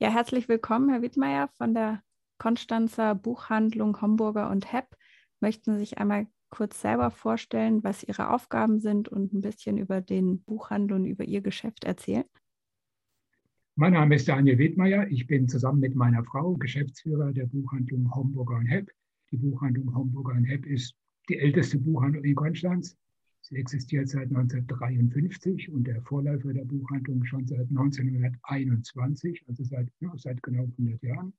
Ja, herzlich willkommen, Herr Wittmeier von der Konstanzer Buchhandlung Homburger und Hepp. Möchten Sie sich einmal kurz selber vorstellen, was Ihre Aufgaben sind und ein bisschen über den Buchhandel und über Ihr Geschäft erzählen? Mein Name ist Daniel Wittmeier. Ich bin zusammen mit meiner Frau Geschäftsführer der Buchhandlung Homburger und Hepp. Die Buchhandlung Homburger und Hepp ist die älteste Buchhandlung in Konstanz. Sie existiert seit 1953 und der Vorläufer der Buchhandlung schon seit 1921, also seit, ja, seit genau 100 Jahren.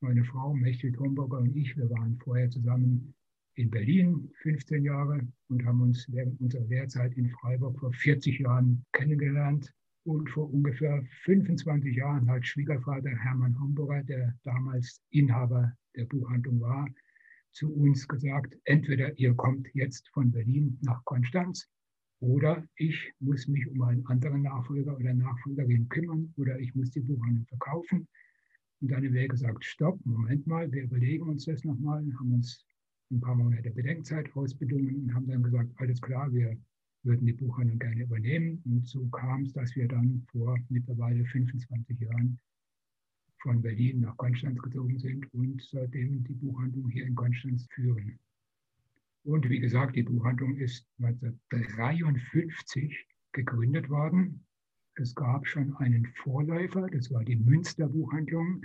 Meine Frau Mechthild Homburger und ich, wir waren vorher zusammen in Berlin 15 Jahre und haben uns während unserer Lehrzeit in Freiburg vor 40 Jahren kennengelernt. Und vor ungefähr 25 Jahren hat Schwiegervater Hermann Homburger, der damals Inhaber der Buchhandlung war, zu uns gesagt, entweder ihr kommt jetzt von Berlin nach Konstanz oder ich muss mich um einen anderen Nachfolger oder Nachfolgerin kümmern oder ich muss die Buchhandlung verkaufen. Und dann haben wir gesagt, stopp, Moment mal, wir überlegen uns das nochmal, haben uns ein paar Monate Bedenkzeit ausbedungen und haben dann gesagt, alles klar, wir würden die Buchhandlung gerne übernehmen. Und so kam es, dass wir dann vor mittlerweile 25 Jahren von Berlin nach Konstanz gezogen sind und seitdem die Buchhandlung hier in Konstanz führen. Und wie gesagt, die Buchhandlung ist 1953 gegründet worden. Es gab schon einen Vorläufer, das war die Münster Buchhandlung.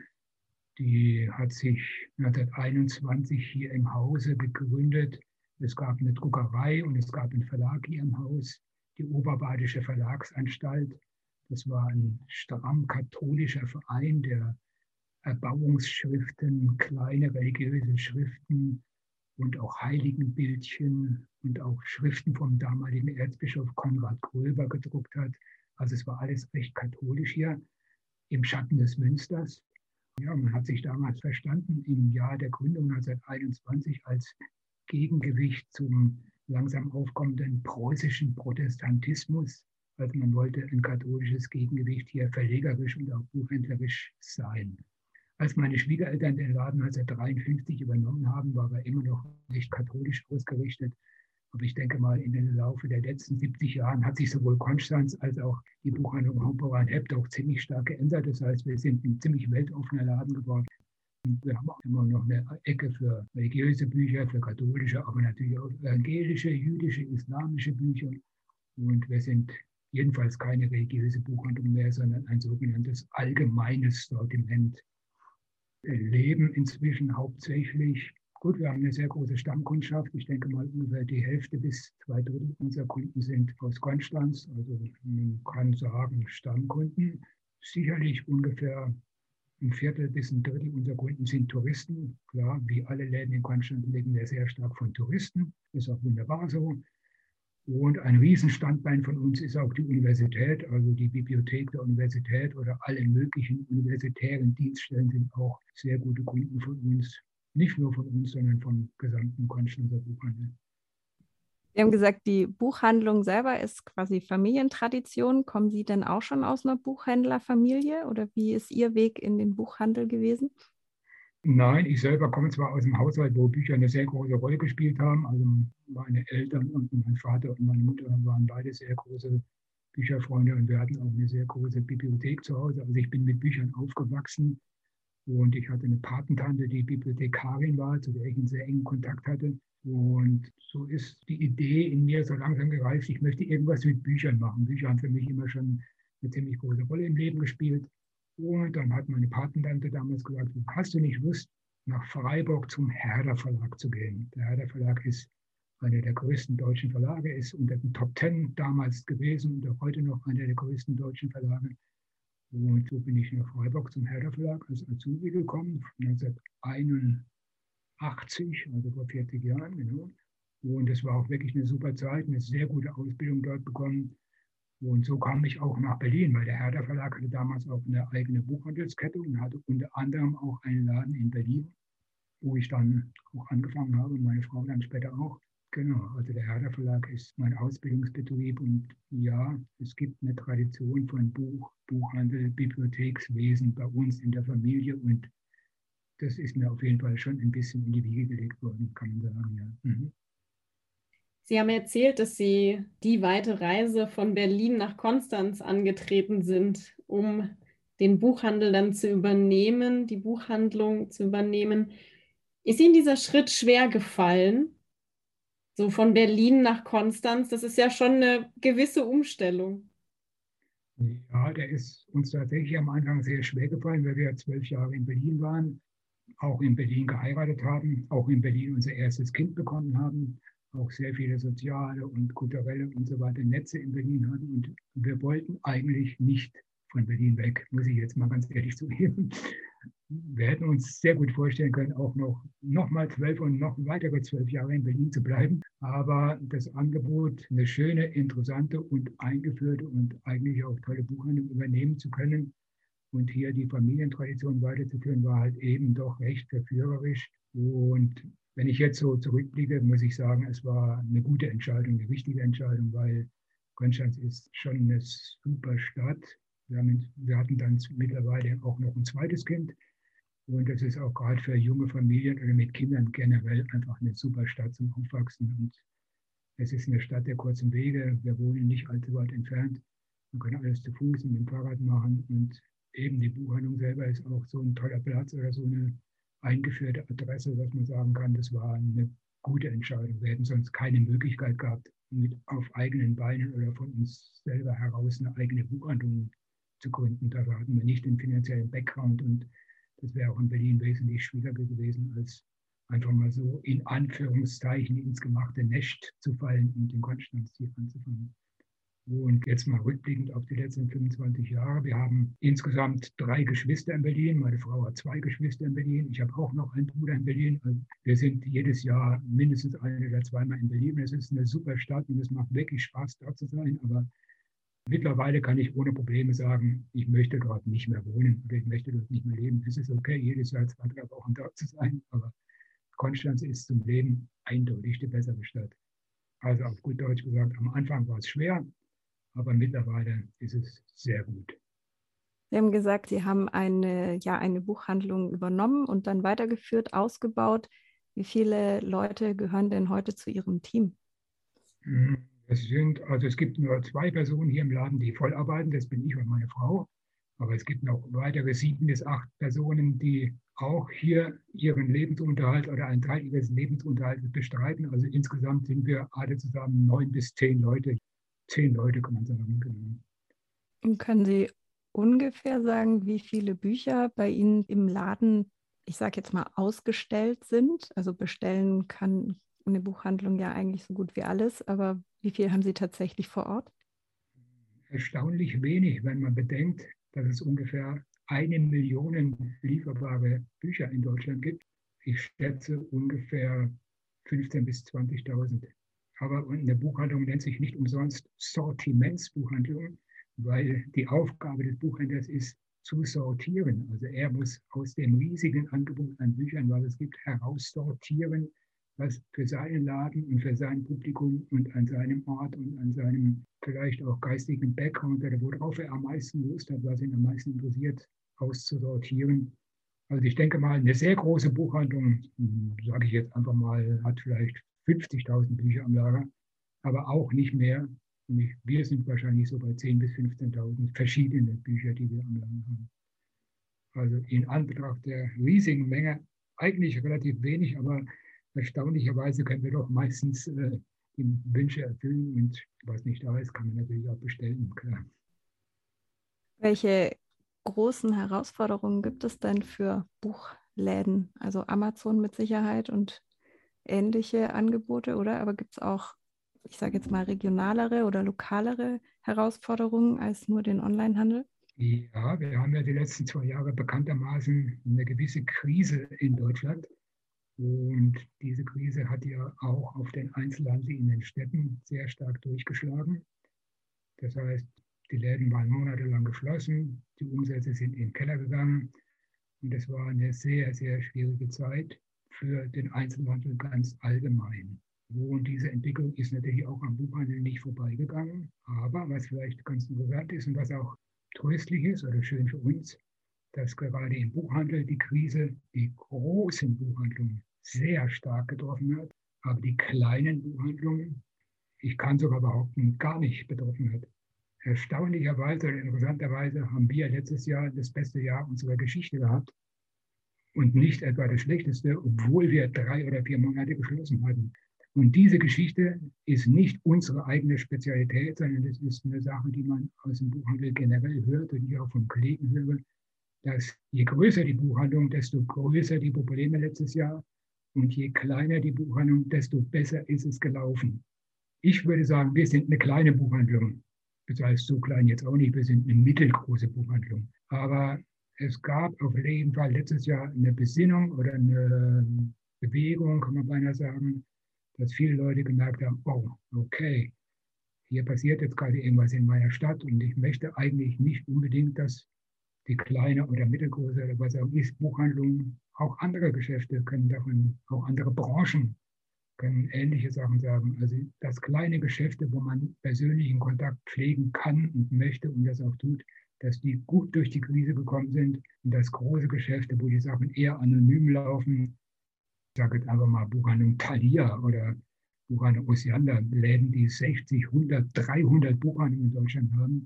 Die hat sich 1921 hier im Hause gegründet. Es gab eine Druckerei und es gab einen Verlag hier im Haus, die Oberbadische Verlagsanstalt. Das war ein stramm katholischer Verein, der Erbauungsschriften, kleine religiöse Schriften und auch Heiligenbildchen und auch Schriften vom damaligen Erzbischof Konrad Gröber gedruckt hat. Also es war alles recht katholisch hier im Schatten des Münsters. Ja, man hat sich damals verstanden im Jahr der Gründung 1921 als Gegengewicht zum langsam aufkommenden preußischen Protestantismus. Also man wollte ein katholisches Gegengewicht hier verlegerisch und auch buchhändlerisch sein. Als meine Schwiegereltern den Laden 1953 übernommen haben, war er immer noch recht katholisch ausgerichtet. Aber ich denke mal, in den Laufe der letzten 70 Jahren hat sich sowohl Konstanz als auch die Buchhandlung Homburger und Hebt auch ziemlich stark geändert. Das heißt, wir sind ein ziemlich weltoffener Laden geworden. Und wir haben auch immer noch eine Ecke für religiöse Bücher, für katholische, aber natürlich auch evangelische, jüdische, islamische Bücher. Und wir sind jedenfalls keine religiöse Buchhandlung mehr, sondern ein sogenanntes allgemeines Sortiment leben inzwischen hauptsächlich, gut, wir haben eine sehr große Stammkundschaft. Ich denke mal, ungefähr die Hälfte bis zwei Drittel unserer Kunden sind aus Konstanz. Also man kann sagen Stammkunden. Sicherlich ungefähr ein Viertel bis ein Drittel unserer Kunden sind Touristen. Klar, wie alle Läden in Konstanz leben wir sehr stark von Touristen. Ist auch wunderbar so. Und ein Riesenstandbein von uns ist auch die Universität, also die Bibliothek der Universität oder alle möglichen universitären Dienststellen sind auch sehr gute Kunden von uns. Nicht nur von uns, sondern vom gesamten Konstanzer Buchhandel. Sie haben gesagt, die Buchhandlung selber ist quasi Familientradition. Kommen Sie denn auch schon aus einer Buchhändlerfamilie oder wie ist Ihr Weg in den Buchhandel gewesen? Nein, ich selber komme zwar aus einem Haushalt, wo Bücher eine sehr große Rolle gespielt haben. Also meine Eltern und mein Vater und meine Mutter waren beide sehr große Bücherfreunde und wir hatten auch eine sehr große Bibliothek zu Hause. Also ich bin mit Büchern aufgewachsen und ich hatte eine Patentante, die Bibliothekarin war, zu der ich einen sehr engen Kontakt hatte. Und so ist die Idee in mir so langsam gereift, ich möchte irgendwas mit Büchern machen. Bücher haben für mich immer schon eine ziemlich große Rolle im Leben gespielt. Und dann hat meine Patentante damals gesagt, hast du nicht Lust, nach Freiburg zum Herder Verlag zu gehen? Der Herder Verlag ist einer der größten deutschen Verlage, ist unter den Top Ten damals gewesen und auch heute noch einer der größten deutschen Verlage. Und so bin ich nach Freiburg zum Herder Verlag als Azubi gekommen, 1981, also vor 40 Jahren, genau. Und es war auch wirklich eine super Zeit, eine sehr gute Ausbildung dort bekommen. Und so kam ich auch nach Berlin, weil der Herder Verlag hatte damals auch eine eigene Buchhandelskette und hatte unter anderem auch einen Laden in Berlin, wo ich dann auch angefangen habe und meine Frau dann später auch. Genau, also der Herder Verlag ist mein Ausbildungsbetrieb und ja, es gibt eine Tradition von Buch, Buchhandel, Bibliothekswesen bei uns in der Familie und das ist mir auf jeden Fall schon ein bisschen in die Wiege gelegt worden, kann man sagen, ja. Mhm. Sie haben erzählt, dass Sie die weite Reise von Berlin nach Konstanz angetreten sind, um den Buchhandel dann zu übernehmen, die Buchhandlung zu übernehmen. Ist Ihnen dieser Schritt schwer gefallen? So von Berlin nach Konstanz, das ist ja schon eine gewisse Umstellung. Ja, der ist uns tatsächlich am Anfang sehr schwer gefallen, weil wir zwölf Jahre in Berlin waren, auch in Berlin geheiratet haben, auch in Berlin unser erstes Kind bekommen haben, auch sehr viele soziale und kulturelle und so weiter Netze in Berlin hatten. Und wir wollten eigentlich nicht von Berlin weg, muss ich jetzt mal ganz ehrlich zugeben wir hätten uns sehr gut vorstellen können, auch noch, noch mal zwölf und noch weitere zwölf Jahre in Berlin zu bleiben. Aber das Angebot, eine schöne, interessante und eingeführte und eigentlich auch tolle Buchhandlung übernehmen zu können und hier die Familientradition weiterzuführen, war halt eben doch recht verführerisch. Und wenn ich jetzt so zurückblicke, muss ich sagen, es war eine gute Entscheidung, eine wichtige Entscheidung, weil Konstanz ist schon eine super Stadt. Wir, haben, wir hatten dann mittlerweile auch noch ein zweites Kind. Und das ist auch gerade für junge Familien oder mit Kindern generell einfach eine super Stadt zum Aufwachsen. Und es ist eine Stadt der kurzen Wege. Wir wohnen nicht allzu weit entfernt. Man kann alles zu Fuß und mit dem Fahrrad machen. Und eben die Buchhandlung selber ist auch so ein toller Platz oder so eine eingeführte Adresse, dass man sagen kann, das war eine gute Entscheidung. Wir hätten sonst keine Möglichkeit gehabt, mit auf eigenen Beinen oder von uns selber heraus eine eigene Buchhandlung zu gründen. Da hatten wir nicht den finanziellen Background und das wäre auch in Berlin wesentlich schwieriger gewesen, als einfach mal so in Anführungszeichen ins gemachte Nest zu fallen und in Konstanz hier anzufangen. Und jetzt mal rückblickend auf die letzten 25 Jahre. Wir haben insgesamt drei Geschwister in Berlin. Meine Frau hat zwei Geschwister in Berlin. Ich habe auch noch einen Bruder in Berlin. Wir sind jedes Jahr mindestens ein oder zweimal in Berlin. Es ist eine super Stadt und es macht wirklich Spaß, dort zu sein. Aber Mittlerweile kann ich ohne Probleme sagen, ich möchte dort nicht mehr wohnen oder ich möchte dort nicht mehr leben. Es ist okay, jedes Jahr zwei, drei Wochen dort zu sein, aber Konstanz ist zum Leben eindeutig die bessere Stadt. Also auf gut Deutsch gesagt, am Anfang war es schwer, aber mittlerweile ist es sehr gut. Sie haben gesagt, Sie haben eine, ja, eine Buchhandlung übernommen und dann weitergeführt, ausgebaut. Wie viele Leute gehören denn heute zu Ihrem Team? Mhm. Es sind, also es gibt nur zwei Personen hier im Laden, die voll arbeiten, das bin ich und meine Frau. Aber es gibt noch weitere sieben bis acht Personen, die auch hier ihren Lebensunterhalt oder einen Teil ihres Lebensunterhalts bestreiten. Also insgesamt sind wir alle zusammen neun bis zehn Leute. Zehn Leute sagen. Genau. Und können Sie ungefähr sagen, wie viele Bücher bei Ihnen im Laden, ich sage jetzt mal, ausgestellt sind? Also bestellen kann eine Buchhandlung ja eigentlich so gut wie alles, aber wie viel haben Sie tatsächlich vor Ort? Erstaunlich wenig, wenn man bedenkt, dass es ungefähr eine Million lieferbare Bücher in Deutschland gibt. Ich schätze ungefähr 15.000 bis 20.000. Aber eine Buchhandlung nennt sich nicht umsonst Sortimentsbuchhandlung, weil die Aufgabe des Buchhändlers ist, zu sortieren. Also er muss aus dem riesigen Angebot an Büchern, was es gibt, heraussortieren, was für seinen Laden und für sein Publikum und an seinem Ort und an seinem vielleicht auch geistigen Background oder worauf er am meisten Lust hat, was ihn am meisten interessiert, auszusortieren. Also ich denke mal, eine sehr große Buchhandlung, sage ich jetzt einfach mal, hat vielleicht 50.000 Bücher am Lager, aber auch nicht mehr. Wir sind wahrscheinlich so bei 10.000 bis 15.000 verschiedene Bücher, die wir am Lager haben. Also in Anbetracht der riesigen Menge eigentlich relativ wenig, aber erstaunlicherweise können wir doch meistens äh, die Wünsche erfüllen und was nicht da ist, kann man natürlich auch bestellen, klar. Welche großen Herausforderungen gibt es denn für Buchläden? Also Amazon mit Sicherheit und ähnliche Angebote, oder? Aber gibt es auch, ich sage jetzt mal, regionalere oder lokalere Herausforderungen als nur den Onlinehandel? Ja, wir haben ja die letzten zwei Jahre bekanntermaßen eine gewisse Krise in Deutschland. Und diese Krise hat ja auch auf den Einzelhandel in den Städten sehr stark durchgeschlagen. Das heißt, die Läden waren monatelang geschlossen, die Umsätze sind in den Keller gegangen und es war eine sehr, sehr schwierige Zeit für den Einzelhandel ganz allgemein. Und diese Entwicklung ist natürlich auch am Buchhandel nicht vorbeigegangen. Aber was vielleicht ganz interessant ist und was auch tröstlich ist oder schön für uns, dass gerade im Buchhandel die Krise die großen Buchhandlungen sehr stark getroffen hat, aber die kleinen Buchhandlungen, ich kann sogar behaupten, gar nicht betroffen hat. erstaunlicherweise oder interessanterweise haben wir letztes Jahr das beste Jahr unserer Geschichte gehabt und nicht etwa das schlechteste, obwohl wir drei oder vier Monate geschlossen hatten. Und diese Geschichte ist nicht unsere eigene Spezialität, sondern es ist eine Sache, die man aus dem Buchhandel generell hört und ich auch von Kollegen höre, dass je größer die Buchhandlung, desto größer die Probleme letztes Jahr und je kleiner die Buchhandlung, desto besser ist es gelaufen. Ich würde sagen, wir sind eine kleine Buchhandlung. Das heißt, so klein jetzt auch nicht, wir sind eine mittelgroße Buchhandlung. Aber es gab auf jeden Fall letztes Jahr eine Besinnung oder eine Bewegung, kann man beinahe sagen, dass viele Leute gemerkt haben, oh, okay, hier passiert jetzt gerade irgendwas in meiner Stadt und ich möchte eigentlich nicht unbedingt, dass die kleine oder mittelgroße oder was auch ist, Buchhandlung, auch andere Geschäfte können davon, auch andere Branchen können ähnliche Sachen sagen. Also das kleine Geschäfte, wo man persönlichen Kontakt pflegen kann und möchte und das auch tut, dass die gut durch die Krise gekommen sind und das große Geschäfte, wo die Sachen eher anonym laufen, ich sage jetzt einfach mal Buchhandlung Thalia oder Buchhandlung Osiander, Läden, die 60, 100, 300 Buchhandlungen in Deutschland haben,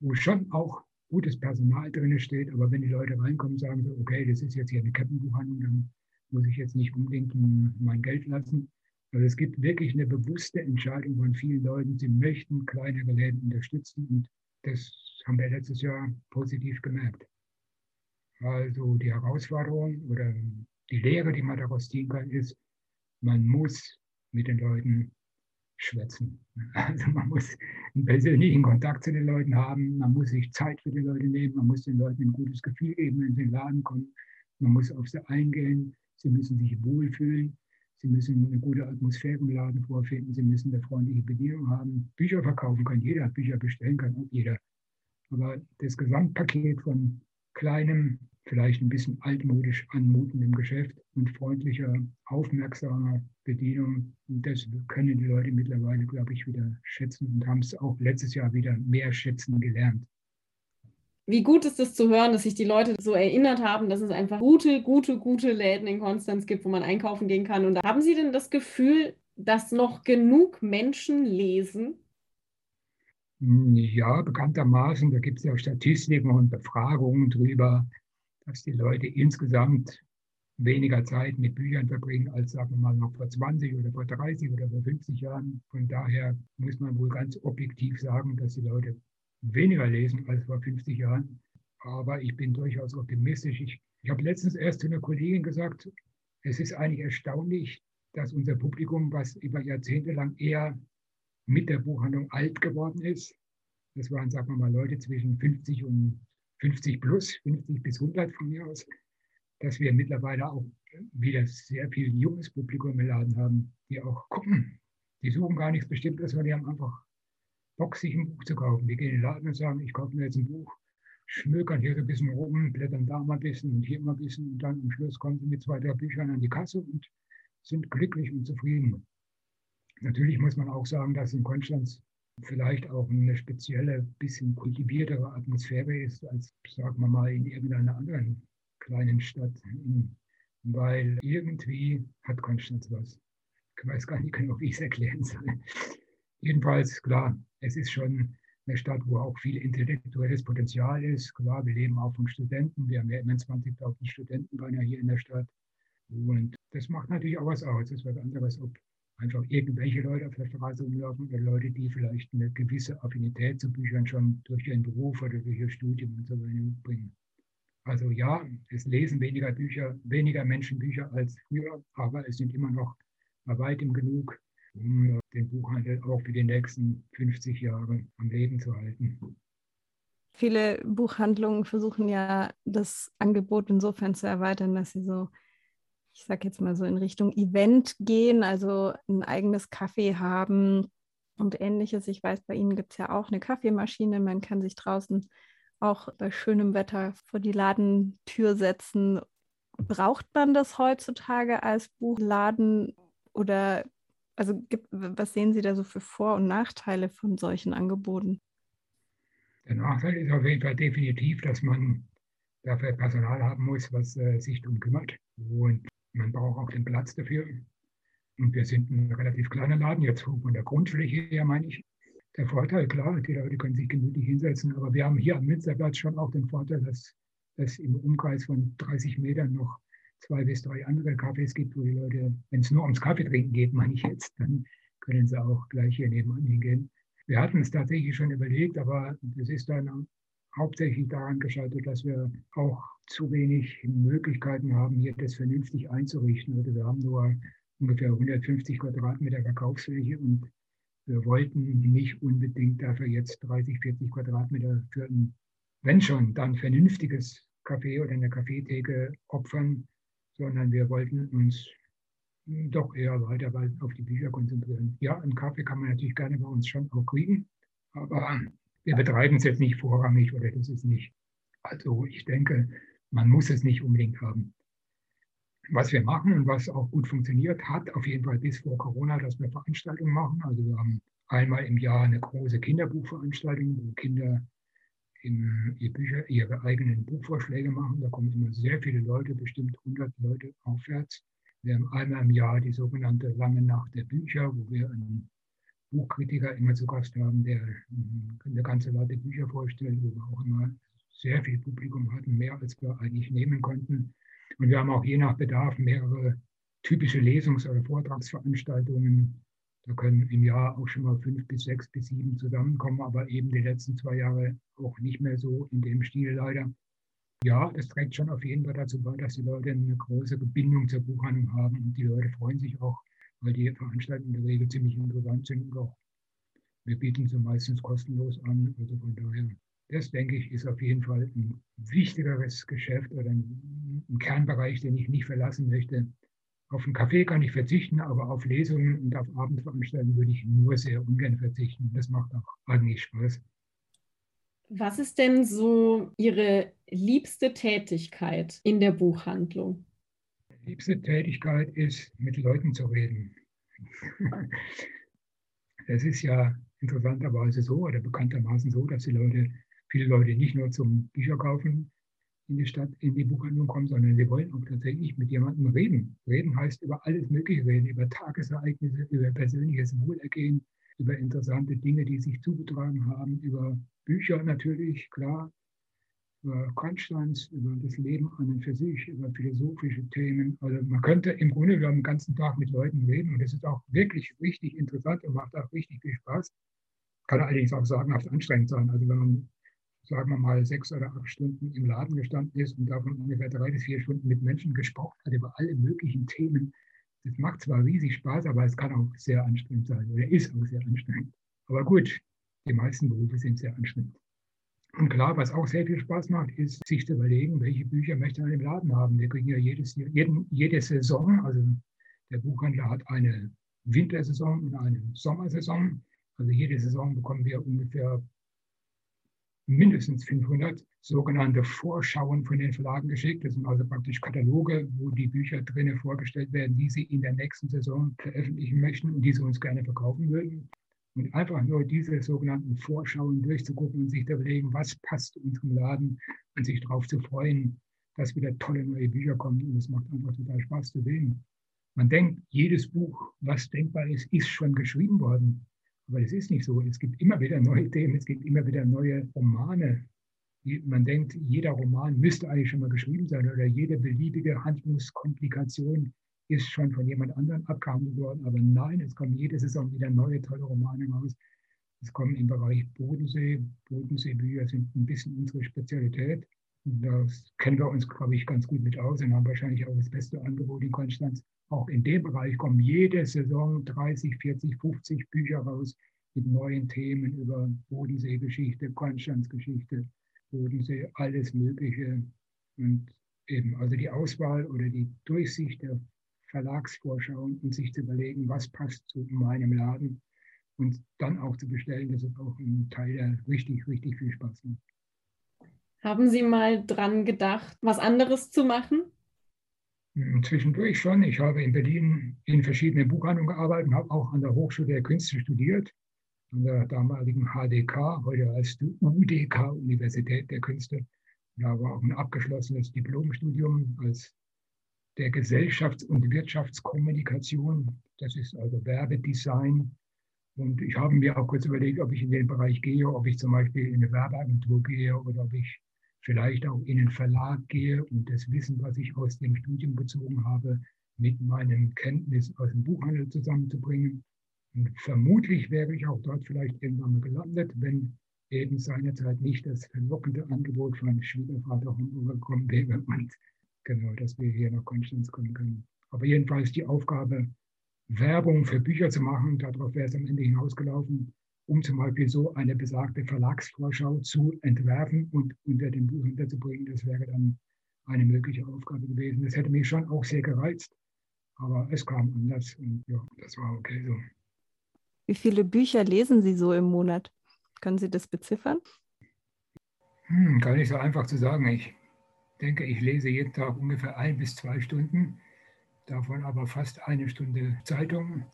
wo schon auch gutes Personal drin steht, aber wenn die Leute reinkommen, sagen sie, okay, das ist jetzt hier eine Kettenbuchhandlung, dann muss ich jetzt nicht unbedingt mein Geld lassen. Also es gibt wirklich eine bewusste Entscheidung von vielen Leuten, sie möchten kleinere Läden unterstützen und das haben wir letztes Jahr positiv gemerkt. Also die Herausforderung oder die Lehre, die man daraus ziehen kann, ist, man muss mit den Leuten schwätzen. Also man muss einen persönlichen Kontakt zu den Leuten haben, man muss sich Zeit für die Leute nehmen, man muss den Leuten ein gutes Gefühl geben, wenn sie in den Laden kommen, man muss auf sie eingehen, sie müssen sich wohlfühlen, sie müssen eine gute Atmosphäre im Laden vorfinden, sie müssen eine freundliche Bedienung haben. Bücher verkaufen kann jeder, Bücher bestellen kann auch jeder. Aber das Gesamtpaket von kleinem vielleicht ein bisschen altmodisch anmutendem Geschäft und freundlicher, aufmerksamer Bedienung. Das können die Leute mittlerweile, glaube ich, wieder schätzen und haben es auch letztes Jahr wieder mehr schätzen gelernt. Wie gut ist es zu hören, dass sich die Leute so erinnert haben, dass es einfach gute, gute, gute Läden in Konstanz gibt, wo man einkaufen gehen kann. Und haben Sie denn das Gefühl, dass noch genug Menschen lesen? Ja, bekanntermaßen, da gibt es ja Statistiken und Befragungen drüber, dass die Leute insgesamt weniger Zeit mit Büchern verbringen als, sagen wir mal, noch vor 20 oder vor 30 oder vor 50 Jahren. Von daher muss man wohl ganz objektiv sagen, dass die Leute weniger lesen als vor 50 Jahren. Aber ich bin durchaus optimistisch. Ich, ich habe letztens erst zu einer Kollegin gesagt, es ist eigentlich erstaunlich, dass unser Publikum, was über Jahrzehnte lang eher mit der Buchhandlung alt geworden ist, das waren, sagen wir mal, Leute zwischen 50 und 50 plus, 50 bis 100 von mir aus, dass wir mittlerweile auch wieder sehr viel junges Publikum im Laden haben, die auch gucken. Die suchen gar nichts Bestimmtes, sondern die haben einfach Bock, sich ein Buch zu kaufen. Die gehen in den Laden und sagen, ich kaufe mir jetzt ein Buch, schmökern hier so ein bisschen rum, blättern da mal ein bisschen und hier mal ein bisschen und dann am Schluss kommen sie mit zwei, drei Büchern an die Kasse und sind glücklich und zufrieden. Natürlich muss man auch sagen, dass in Konstanz vielleicht auch eine spezielle, bisschen kultiviertere Atmosphäre ist, als, sagen wir mal, in irgendeiner anderen kleinen Stadt. Weil irgendwie hat Konstanz was. Ich weiß gar nicht genau, wie ich es erklären soll. Jedenfalls, klar, es ist schon eine Stadt, wo auch viel intellektuelles Potenzial ist. Klar, wir leben auch von Studenten. Wir haben ja immer 20.000 Studenten beinahe hier in der Stadt. Und das macht natürlich auch was aus. Das ist was anderes, ob einfach irgendwelche Leute auf der Straße umlaufen oder Leute, die vielleicht eine gewisse Affinität zu Büchern schon durch ihren Beruf oder durch ihr Studium und so weiter bringen. Also ja, es lesen weniger Bücher, weniger Menschen Bücher als früher, aber es sind immer noch bei weitem genug, um den Buchhandel auch für die nächsten 50 Jahre am Leben zu halten. Viele Buchhandlungen versuchen ja das Angebot insofern zu erweitern, dass sie so ich sage jetzt mal so in Richtung Event gehen, also ein eigenes Kaffee haben und ähnliches. Ich weiß, bei Ihnen gibt es ja auch eine Kaffeemaschine. Man kann sich draußen auch bei schönem Wetter vor die Ladentür setzen. Braucht man das heutzutage als Buchladen oder also gibt, was sehen Sie da so für Vor- und Nachteile von solchen Angeboten? Der Nachteil ist auf jeden Fall definitiv, dass man dafür Personal haben muss, was äh, sich darum kümmert. Und man braucht auch den Platz dafür. Und wir sind ein relativ kleiner Laden, jetzt von der Grundfläche her meine ich. der Vorteil, klar, die Leute können sich gemütlich hinsetzen, aber wir haben hier am Münsterplatz schon auch den Vorteil, dass es im Umkreis von 30 Metern noch zwei bis drei andere Cafés gibt, wo die Leute, wenn es nur ums Kaffee trinken geht, meine ich jetzt, dann können sie auch gleich hier nebenan hingehen. Wir hatten es tatsächlich schon überlegt, aber das ist dann hauptsächlich daran gescheitert, dass wir auch zu wenig Möglichkeiten haben, hier das vernünftig einzurichten. Also wir haben nur ungefähr 150 Quadratmeter Verkaufsfläche und wir wollten nicht unbedingt dafür jetzt 30, 40 Quadratmeter für ein, wenn schon, dann vernünftiges Café oder eine Kaffeetheke opfern, sondern wir wollten uns doch eher weiter auf die Bücher konzentrieren. Ja, einen Kaffee kann man natürlich gerne bei uns schon auch kriegen, aber wir betreiben es jetzt nicht vorrangig oder das ist nicht. Also ich denke, man muss es nicht unbedingt haben. Was wir machen und was auch gut funktioniert hat, auf jeden Fall bis vor Corona, dass wir Veranstaltungen machen. Also wir haben einmal im Jahr eine große Kinderbuchveranstaltung, wo Kinder im, ihr Bücher, ihre eigenen Buchvorschläge machen. Da kommen immer sehr viele Leute, bestimmt 100 Leute aufwärts. Wir haben einmal im Jahr die sogenannte Lange Nacht der Bücher, wo wir einen Buchkritiker immer zu Gast haben, der eine ganze Latte Bücher vorstellt, wo wir auch immer sehr viel Publikum hatten, mehr als wir eigentlich nehmen konnten. Und wir haben auch je nach Bedarf mehrere typische Lesungs- oder Vortragsveranstaltungen. Da können im Jahr auch schon mal fünf bis sechs bis sieben zusammenkommen, aber eben die letzten zwei Jahre auch nicht mehr so in dem Stil leider. Ja, das trägt schon auf jeden Fall dazu bei, dass die Leute eine große Bindung zur Buchhandlung haben und die Leute freuen sich auch, weil die Veranstaltungen in der Regel ziemlich interessant sind und auch wir bieten sie meistens kostenlos an. Also von daher das, denke ich, ist auf jeden Fall ein wichtigeres Geschäft oder ein, ein Kernbereich, den ich nicht verlassen möchte. Auf einen Kaffee kann ich verzichten, aber auf Lesungen und auf Abendveranstaltungen würde ich nur sehr ungern verzichten. Das macht auch eigentlich Spaß. Was ist denn so Ihre liebste Tätigkeit in der Buchhandlung? Die liebste Tätigkeit ist, mit Leuten zu reden. Es ist ja interessanterweise so oder bekanntermaßen so, dass die Leute viele Leute nicht nur zum Bücherkaufen in die Stadt, in die Buchhandlung kommen, sondern sie wollen auch tatsächlich mit jemandem reden. Reden heißt über alles Mögliche reden, über Tagesereignisse, über persönliches Wohlergehen, über interessante Dinge, die sich zugetragen haben, über Bücher natürlich, klar, Konstanz, über das Leben an und für sich, über philosophische Themen. Also man könnte im Grunde genommen den ganzen Tag mit Leuten reden und das ist auch wirklich richtig interessant und macht auch richtig viel Spaß. Kann allerdings auch sagenhaft anstrengend sein. Also wenn man sagen wir mal, sechs oder acht Stunden im Laden gestanden ist und davon ungefähr drei bis vier Stunden mit Menschen gesprochen hat über alle möglichen Themen. Das macht zwar riesig Spaß, aber es kann auch sehr anstrengend sein oder ist auch sehr anstrengend. Aber gut, die meisten Berufe sind sehr anstrengend. Und klar, was auch sehr viel Spaß macht, ist, sich zu überlegen, welche Bücher möchte man im Laden haben. Wir kriegen ja jedes, jeden, jede Saison, also der Buchhandler hat eine Wintersaison und eine Sommersaison. Also jede Saison bekommen wir ungefähr mindestens 500 sogenannte Vorschauen von den Verlagen geschickt. Das sind also praktisch Kataloge, wo die Bücher drinnen vorgestellt werden, die sie in der nächsten Saison veröffentlichen möchten und die sie uns gerne verkaufen würden. Und einfach nur diese sogenannten Vorschauen durchzugucken und sich zu überlegen, was passt unserem Laden und sich darauf zu freuen, dass wieder tolle neue Bücher kommen. Und es macht einfach total Spaß zu sehen. Man denkt, jedes Buch, was denkbar ist, ist schon geschrieben worden. Aber es ist nicht so. Es gibt immer wieder neue Themen, es gibt immer wieder neue Romane. Man denkt, jeder Roman müsste eigentlich schon mal geschrieben sein oder jede beliebige Handlungskomplikation ist schon von jemand anderem abgehandelt worden. Aber nein, es kommen jede Saison wieder neue tolle Romane raus. Es kommen im Bereich Bodensee. Bodenseebücher sind ein bisschen unsere Spezialität. Das kennen wir uns, glaube ich, ganz gut mit aus und haben wahrscheinlich auch das beste Angebot in Konstanz. Auch in dem Bereich kommen jede Saison 30, 40, 50 Bücher raus mit neuen Themen über Bodenseegeschichte, Konstanzgeschichte, Bodensee, alles Mögliche. Und eben also die Auswahl oder die Durchsicht der Verlagsvorschauen und sich zu überlegen, was passt zu meinem Laden und dann auch zu bestellen, das ist auch ein Teil, der richtig, richtig viel Spaß macht. Haben Sie mal dran gedacht, was anderes zu machen? Hm, zwischendurch schon. Ich habe in Berlin in verschiedenen Buchhandlungen gearbeitet und habe auch an der Hochschule der Künste studiert, an der damaligen HDK, heute als UDK, Universität der Künste. Da war auch ein abgeschlossenes Diplomstudium als der Gesellschafts- und Wirtschaftskommunikation. Das ist also Werbedesign. Und ich habe mir auch kurz überlegt, ob ich in den Bereich gehe, ob ich zum Beispiel in eine Werbeagentur gehe oder ob ich vielleicht auch in einen Verlag gehe und das Wissen, was ich aus dem Studium gezogen habe, mit meinem Kenntnis aus dem Buchhandel zusammenzubringen. Und vermutlich wäre ich auch dort vielleicht irgendwann mal gelandet, wenn eben seinerzeit nicht das verlockende Angebot von Schwiegervater Homburger gekommen wäre und genau, dass wir hier nach Konstanz kommen können. Aber jedenfalls die Aufgabe, Werbung für Bücher zu machen, darauf wäre es am Ende hinausgelaufen, um zum Beispiel so eine besagte Verlagsvorschau zu entwerfen und unter den Buchhändler zu bringen. Das wäre dann eine mögliche Aufgabe gewesen. Das hätte mich schon auch sehr gereizt, aber es kam anders und ja, das war okay so. Wie viele Bücher lesen Sie so im Monat? Können Sie das beziffern? Hm, gar nicht so einfach zu sagen. Ich denke, ich lese jeden Tag ungefähr ein bis zwei Stunden, davon aber fast eine Stunde Zeitung.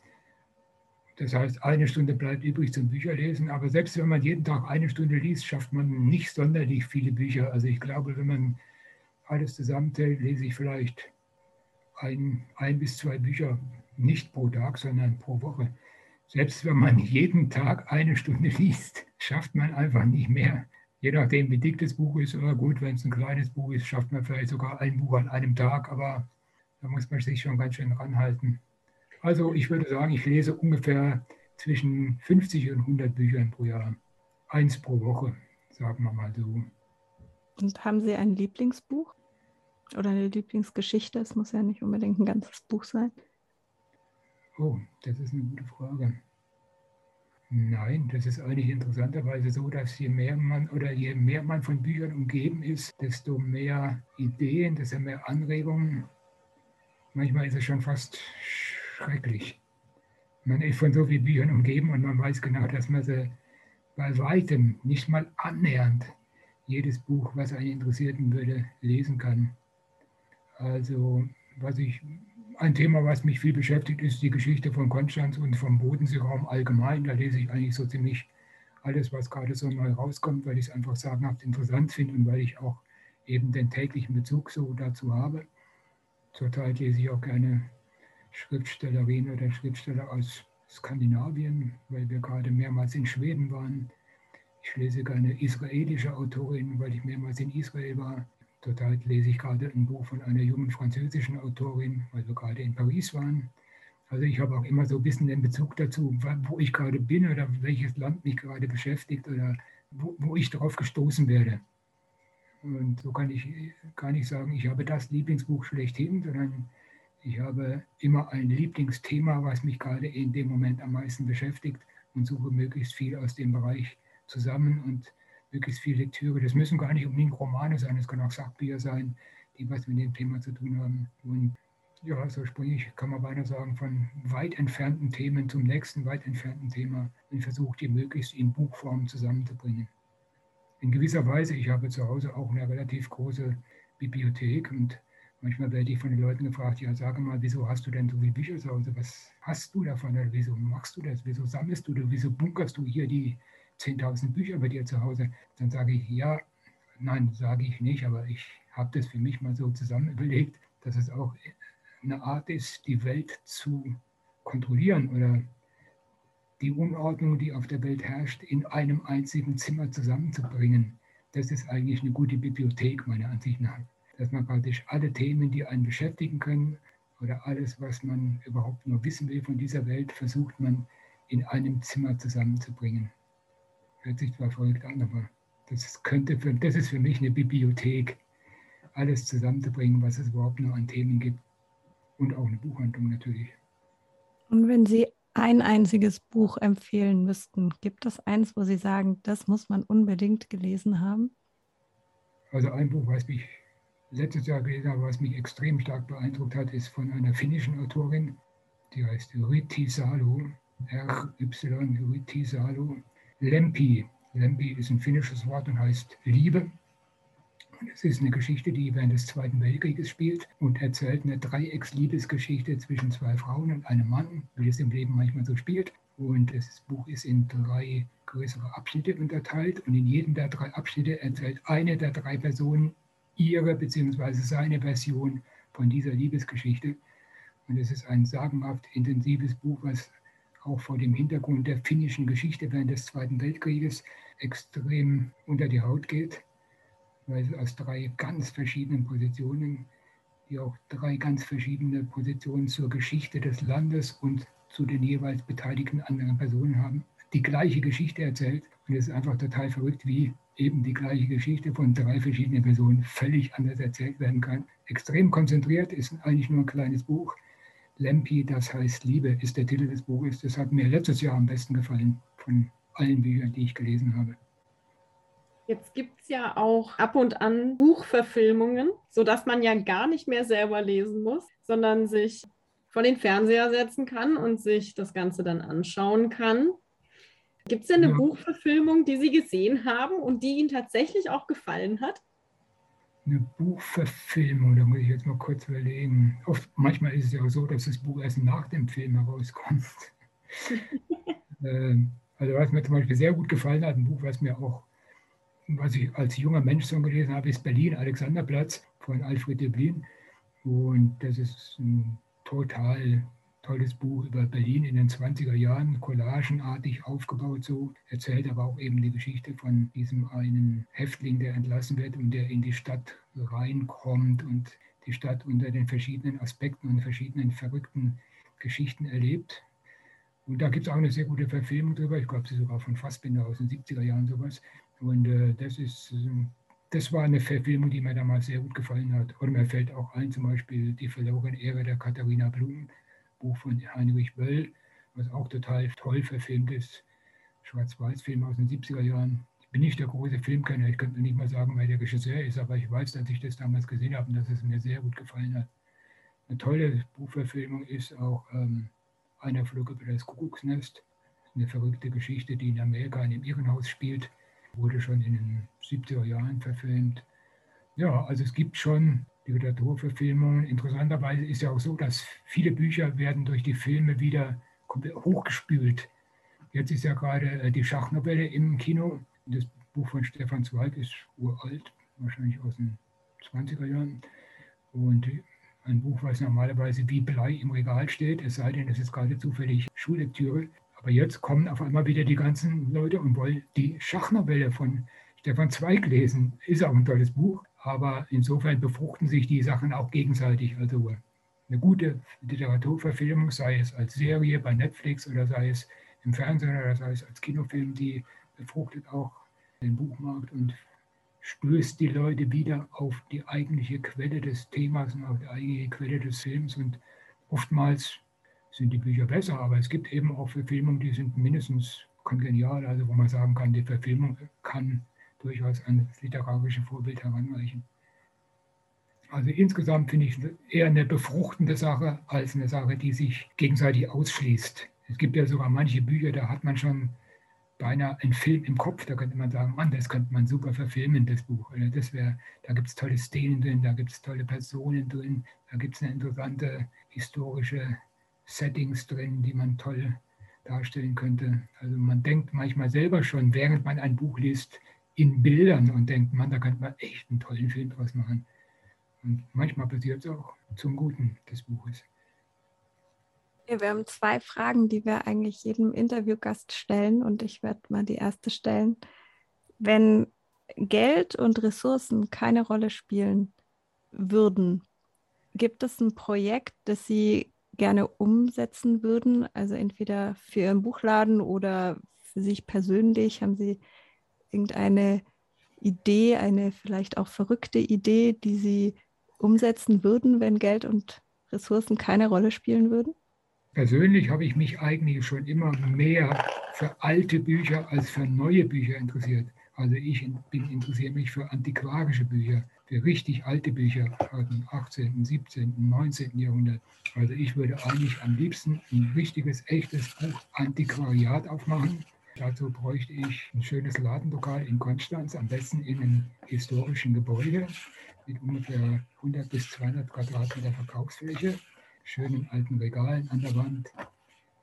Das heißt, eine Stunde bleibt übrig zum Bücherlesen. Aber selbst wenn man jeden Tag eine Stunde liest, schafft man nicht sonderlich viele Bücher. Also ich glaube, wenn man alles zusammenzählt, lese ich vielleicht ein, ein bis zwei Bücher nicht pro Tag, sondern pro Woche. Selbst wenn man jeden Tag eine Stunde liest, schafft man einfach nicht mehr. Je nachdem, wie dick das Buch ist, oder gut, wenn es ein kleines Buch ist, schafft man vielleicht sogar ein Buch an einem Tag, aber da muss man sich schon ganz schön ranhalten. Also ich würde sagen, ich lese ungefähr zwischen 50 und 100 Büchern pro Jahr. Eins pro Woche, sagen wir mal so. Und haben Sie ein Lieblingsbuch oder eine Lieblingsgeschichte? Es muss ja nicht unbedingt ein ganzes Buch sein. Oh, das ist eine gute Frage. Nein, das ist eigentlich interessanterweise so, dass je mehr man oder je mehr man von Büchern umgeben ist, desto mehr Ideen, desto mehr Anregungen. Manchmal ist es schon fast schrecklich. Man ist von so vielen Büchern umgeben und man weiß genau, dass man sie bei weitem nicht mal annähernd jedes Buch, was einen interessierten würde, lesen kann. Also, was ich ein Thema, was mich viel beschäftigt, ist die Geschichte von Konstanz und vom Bodenseeraum allgemein. Da lese ich eigentlich so ziemlich alles, was gerade so neu rauskommt, weil ich es einfach sagenhaft interessant finde und weil ich auch eben den täglichen Bezug so dazu habe. Zurzeit lese ich auch gerne Schriftstellerinnen oder Schriftsteller aus Skandinavien, weil wir gerade mehrmals in Schweden waren. Ich lese gerne israelische Autorinnen, weil ich mehrmals in Israel war. Zurzeit lese ich gerade ein Buch von einer jungen französischen Autorin, weil wir gerade in Paris waren. Also ich habe auch immer so ein bisschen den Bezug dazu, wo ich gerade bin oder welches Land mich gerade beschäftigt oder wo, wo ich darauf gestoßen werde. Und so kann ich gar nicht sagen, ich habe das Lieblingsbuch schlechthin, sondern ich habe immer ein Lieblingsthema, was mich gerade in dem Moment am meisten beschäftigt und suche möglichst viel aus dem Bereich zusammen und möglichst viel Lektüre. Das müssen gar nicht unbedingt Romane sein, es können auch Sachbücher sein, die was mit dem Thema zu tun haben. Und ja, so springe ich, kann man beinahe sagen, von weit entfernten Themen zum nächsten weit entfernten Thema und versuche die möglichst in Buchform zusammenzubringen. In gewisser Weise, ich habe zu Hause auch eine relativ große Bibliothek und manchmal werde ich von den Leuten gefragt, ja, sage mal, wieso hast du denn so viele Bücher zu Hause? Was hast du davon? Oder wieso machst du das? Wieso sammelst du? Oder wieso bunkerst du hier die 10.000 Bücher bei dir zu Hause, dann sage ich, ja, nein, sage ich nicht, aber ich habe das für mich mal so zusammen überlegt, dass es auch eine Art ist, die Welt zu kontrollieren oder die Unordnung, die auf der Welt herrscht, in einem einzigen Zimmer zusammenzubringen. Das ist eigentlich eine gute Bibliothek, meiner Ansicht nach. Dass man praktisch alle Themen, die einen beschäftigen können, oder alles, was man überhaupt nur wissen will von dieser Welt, versucht man in einem Zimmer zusammenzubringen. Hört sich zwar verrückt an, aber das, könnte für, das ist für mich eine Bibliothek, alles zusammenzubringen, was es überhaupt nur an Themen gibt. Und auch eine Buchhandlung natürlich. Und wenn Sie ein einziges Buch empfehlen müssten, gibt es eins, wo Sie sagen, das muss man unbedingt gelesen haben? Also ein Buch, was mich letztes Jahr gelesen habe, was mich extrem stark beeindruckt hat, ist von einer finnischen Autorin, die heißt Ryti Salo, R-Y, Ryti Salo. Lempi. Lempi ist ein finnisches Wort und heißt Liebe. es ist eine Geschichte, die während des Zweiten Weltkrieges spielt und erzählt eine Dreiecksliebesgeschichte zwischen zwei Frauen und einem Mann, wie es im Leben manchmal so spielt. Und das Buch ist in drei größere Abschnitte unterteilt und in jedem der drei Abschnitte erzählt eine der drei Personen ihre bzw. seine Version von dieser Liebesgeschichte. Und es ist ein sagenhaft intensives Buch, was auch vor dem Hintergrund der finnischen Geschichte während des Zweiten Weltkrieges extrem unter die Haut geht, weil es aus drei ganz verschiedenen Positionen, die auch drei ganz verschiedene Positionen zur Geschichte des Landes und zu den jeweils beteiligten anderen Personen haben, die gleiche Geschichte erzählt. Und es ist einfach total verrückt, wie eben die gleiche Geschichte von drei verschiedenen Personen völlig anders erzählt werden kann. Extrem konzentriert ist eigentlich nur ein kleines Buch. Lempi, das heißt Liebe, ist der Titel des Buches. Das hat mir letztes Jahr am besten gefallen von allen Büchern, die ich gelesen habe. Jetzt gibt es ja auch ab und an Buchverfilmungen, sodass man ja gar nicht mehr selber lesen muss, sondern sich vor den Fernseher setzen kann und sich das Ganze dann anschauen kann. Gibt es denn eine ja. Buchverfilmung, die Sie gesehen haben und die Ihnen tatsächlich auch gefallen hat? Eine Buchverfilmung, da muss ich jetzt mal kurz überlegen. Oft, manchmal ist es ja auch so, dass das Buch erst nach dem Film herauskommt. Ähm, also was mir zum Beispiel sehr gut gefallen hat, ein Buch, was mir auch, was ich als junger Mensch schon gelesen habe, ist Berlin, Alexanderplatz von Alfred Deblin. Und das ist ein total tolles Buch über Berlin in den 20er Jahren, collagenartig aufgebaut so, erzählt aber auch eben die Geschichte von diesem einen Häftling, der entlassen wird und der in die Stadt reinkommt und die Stadt unter den verschiedenen Aspekten und verschiedenen verrückten Geschichten erlebt. Und da gibt es auch eine sehr gute Verfilmung drüber, ich glaube, sie ist sogar von Fassbinder aus den 70er Jahren sowas. Und äh, das ist äh, das war eine Verfilmung, die mir damals sehr gut gefallen hat. Oder mir fällt auch ein, zum Beispiel Die verlorene Ehre der Katharina Blum, Buch von Heinrich Böll, was auch total toll verfilmt ist. Schwarz-Weiß-Film aus den 70er Jahren. Ich bin nicht der große Filmkenner, ich könnte nicht mal sagen, wer der Regisseur ist, aber ich weiß, dass ich das damals gesehen habe und dass es mir sehr gut gefallen hat. Eine tolle Buchverfilmung ist auch ähm, Einer flog über das Kuckucksnest. Eine verrückte Geschichte, die in Amerika in einem Irrenhaus spielt wurde schon in den 70er Jahren verfilmt. Ja, also es gibt schon Literaturverfilmungen. Interessanterweise ist ja auch so, dass viele Bücher werden durch die Filme wieder hochgespült. Jetzt ist ja gerade äh, die Schachnovelle im Kino. Das Buch von Stefan Zweig ist uralt, wahrscheinlich aus den 20er Jahren. Und ein Buch, was normalerweise wie Blei im Regal steht, es sei denn, es ist gerade zufällig Schullektüre, aber jetzt kommen auf einmal wieder die ganzen Leute und wollen die Schachnovelle von Stefan Zweig lesen. Ist auch ein tolles Buch, aber insofern befruchten sich die Sachen auch gegenseitig. Also eine gute Literaturverfilmung, sei es als Serie bei Netflix oder sei es im Fernsehen oder sei es als Kinofilm, die befruchtet auch den Buchmarkt und stößt die Leute wieder auf die eigentliche Quelle des Themas und auf die eigentliche Quelle des Films. Und oftmals sind die Bücher besser, aber es gibt eben auch Verfilmungen, die sind mindestens kongenial, also wo man sagen kann, die Verfilmung kann durchaus an das literarische Vorbild heranreichen. Also insgesamt finde ich es eher eine befruchtende Sache als eine Sache, die sich gegenseitig ausschließt. Es gibt ja sogar manche Bücher, da hat man schon beinahe einen Film im Kopf, da könnte man sagen, Mann, das könnte man super verfilmen, das Buch. Oder das wär, da gibt es tolle Szenen drin, da gibt es tolle Personen drin, da gibt es eine interessante historische Settings drin, die man toll darstellen könnte. Also man denkt manchmal selber schon, während man ein Buch liest, in Bildern und denkt, man, da könnte man echt einen tollen Film draus machen. Und manchmal passiert es auch zum Guten des Buches. Wir haben zwei Fragen, die wir eigentlich jedem Interviewgast stellen und ich werde mal die erste stellen. Wenn Geld und Ressourcen keine Rolle spielen würden, gibt es ein Projekt, das Sie gerne umsetzen würden? Also entweder für Ihren Buchladen oder für sich persönlich? Haben Sie irgendeine Idee, eine vielleicht auch verrückte Idee, die Sie umsetzen würden, wenn Geld und Ressourcen keine Rolle spielen würden? Persönlich habe ich mich eigentlich schon immer mehr für alte Bücher als für neue Bücher interessiert. Also ich bin, interessiere mich für antiquarische Bücher für richtig alte Bücher aus dem 18., 17., 19. Jahrhundert. Also ich würde eigentlich am liebsten ein richtiges, echtes Buch Antiquariat aufmachen. Dazu bräuchte ich ein schönes Ladenlokal in Konstanz, am besten in einem historischen Gebäude mit ungefähr 100 bis 200 Quadratmeter Verkaufsfläche, schönen alten Regalen an der Wand.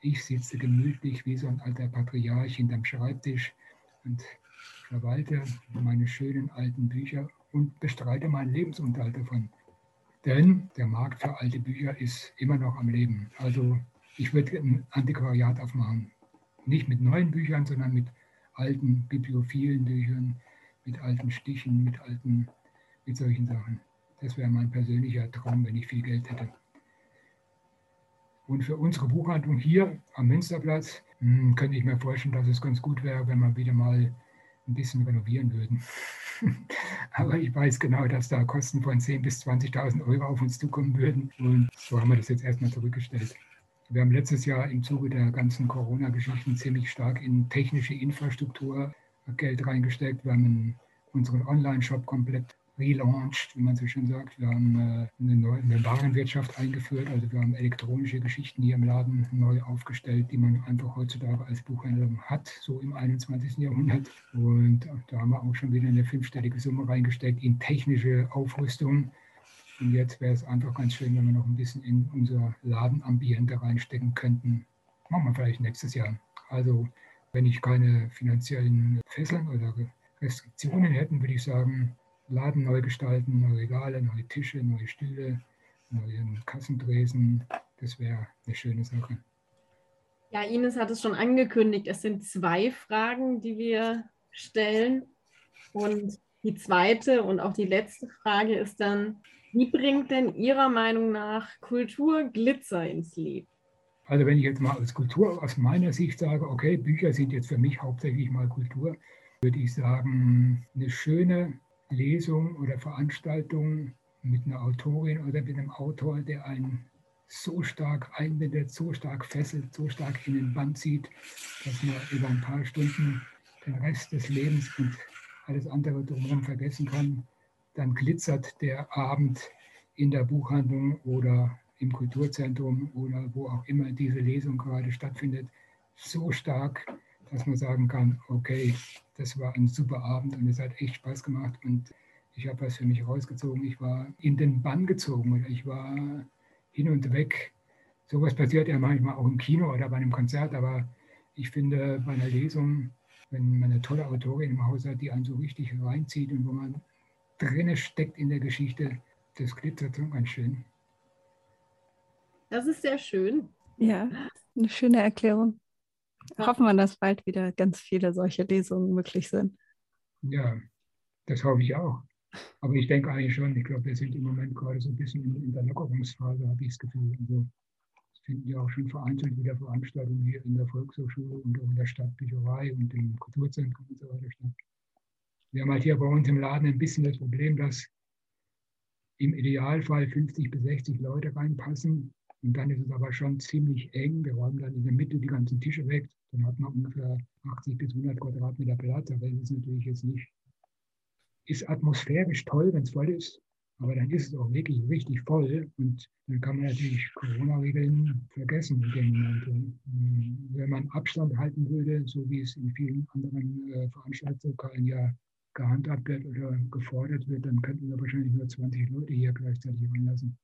Ich sitze gemütlich wie so ein alter Patriarch hinterm Schreibtisch und verwalte meine schönen alten Bücher und bestreite meinen Lebensunterhalt davon. Denn der Markt für alte Bücher ist immer noch am Leben. Also ich würde ein Antiquariat aufmachen. Nicht mit neuen Büchern, sondern mit alten bibliophilen Büchern, mit alten Stichen, mit alten, mit solchen Sachen. Das wäre mein persönlicher Traum, wenn ich viel Geld hätte. Und für unsere Buchhandlung hier am Münsterplatz hm, könnte ich mir vorstellen, dass es ganz gut wäre, wenn wir wieder mal ein bisschen renovieren würden. Aber ich weiß genau, dass da Kosten von 10.000 bis 20.000 Euro auf uns zukommen würden. Und so haben wir das jetzt erstmal zurückgestellt. Wir haben letztes Jahr im Zuge der ganzen Corona-Geschichten ziemlich stark in technische Infrastruktur Geld reingesteckt. Wir haben unseren Online-Shop komplett relaunched, wie man so schön sagt. Wir haben äh, eine, neue, Warenwirtschaft eingeführt, also wir haben elektronische Geschichten hier im Laden neu aufgestellt, die man einfach heutzutage als Buchhändler hat, so im 21. Jahrhundert. Und da haben wir auch schon wieder eine fünfstellige Summe reingesteckt in technische Aufrüstung. Und jetzt wäre es einfach ganz schön, wenn wir noch ein bisschen in unser Ladenambiente reinstecken könnten. Machen wir vielleicht nächstes Jahr. Also wenn ich keine finanziellen Fesseln oder Restriktionen hätten, würde ich sagen, Laden neu gestalten, neue Regale, neue Tische, neue Stühle, neue Kassentresen. Das wäre eine schöne Sache. Ja, Ines hat es schon angekündigt. Es sind zwei Fragen, die wir stellen. Und die zweite und auch die letzte Frage ist dann, wie bringt denn Ihrer Meinung nach Kultur Glitzer ins Leben? Also wenn ich jetzt mal als Kultur aus meiner Sicht sage, okay, Bücher sind jetzt für mich hauptsächlich mal Kultur, würde ich sagen, eine schöne Lesung oder Veranstaltung mit einer Autorin oder mit einem Autor, der einen so stark einbindet, so stark fesselt, so stark in den Band zieht, dass man über ein paar Stunden den Rest des Lebens und alles andere drumherum vergessen kann. Dann glitzert der Abend in der Buchhandlung oder im Kulturzentrum oder wo auch immer diese Lesung gerade stattfindet, so stark, dass man sagen kann, okay, das war ein super Abend und es hat echt Spaß gemacht und ich habe was für mich rausgezogen. Ich war in den Bann gezogen oder ich war hin und weg. Sowas passiert ja manchmal auch im Kino oder bei einem Konzert, aber ich finde bei einer Lesung, wenn man eine tolle Autorin im Haus hat, die einen so richtig reinzieht und wo man drinne steckt in der Geschichte, das glitzert schon ganz schön. Das ist sehr schön. Ja, eine schöne Erklärung. Hoffen wir, dass bald wieder ganz viele solche Lesungen möglich sind. Ja, das hoffe ich auch. Aber ich denke eigentlich schon, ich glaube, wir sind im Moment gerade so ein bisschen in, in der Lockerungsphase, habe ich das Gefühl. Also, es finden ja auch schon vereinzelt wieder Veranstaltungen hier in der Volkshochschule und auch in der Stadtbücherei und im Kulturzentrum und so weiter statt. Wir haben halt hier bei uns im Laden ein bisschen das Problem, dass im Idealfall 50 bis 60 Leute reinpassen und dann ist es aber schon ziemlich eng. Wir räumen dann in der Mitte die ganzen Tische weg. Dann hat man ungefähr 80 bis 100 Quadratmeter Platz. Aber das ist natürlich jetzt nicht, ist atmosphärisch toll, wenn es voll ist. Aber dann ist es auch wirklich richtig voll. Und dann kann man natürlich Corona-Regeln vergessen. Wenn man Abstand halten würde, so wie es in vielen anderen äh, Veranstaltungslokalen ja gehandhabt wird oder gefordert wird, dann könnten wir wahrscheinlich nur 20 Leute hier gleichzeitig reinlassen.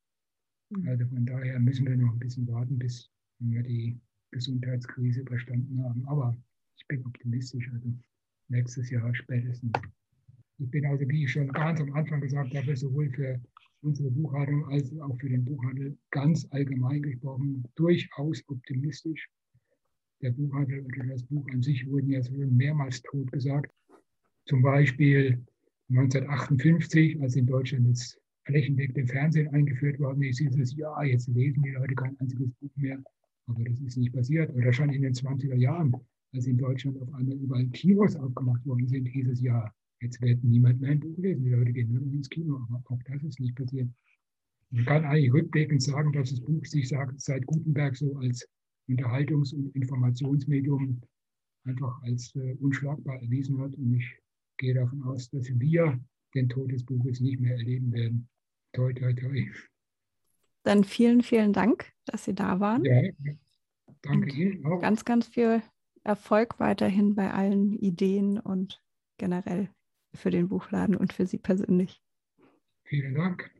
Mhm. Also von daher müssen wir noch ein bisschen warten, bis wir die Gesundheitskrise überstanden haben. Aber ich bin optimistisch, also nächstes Jahr spätestens. Ich bin also, wie ich schon ganz am Anfang gesagt habe, sowohl für unsere Buchhaltung als auch für den Buchhandel ganz allgemein gesprochen durchaus optimistisch. Der Buchhandel oder das Buch an sich wurden ja mehrmals tot gesagt. Zum Beispiel 1958, als in Deutschland das flächendeckend im Fernsehen eingeführt worden ist, hieß es, ja, jetzt lesen die Leute kein einziges Buch mehr. Aber das ist nicht passiert. Oder schon in den 20er Jahren, als in Deutschland auf einmal überall Kinos aufgemacht worden sind, hieß es, ja, jetzt wird niemand mehr ein Buch lesen. Die Leute gehen nur ins Kino. Aber auch das ist nicht passiert. Man kann eigentlich rückblickend sagen, dass das Buch sich seit Gutenberg so als Unterhaltungs- und Informationsmedium einfach als äh, unschlagbar erwiesen hat. Und ich gehe davon aus, dass wir den Tod des Buches nicht mehr erleben werden. Toi, toi, toi. Dann vielen, vielen Dank, dass Sie da waren. Ja, danke und Ihnen auch. Ganz, ganz viel Erfolg weiterhin bei allen Ideen und generell für den Buchladen und für Sie persönlich. Vielen Dank.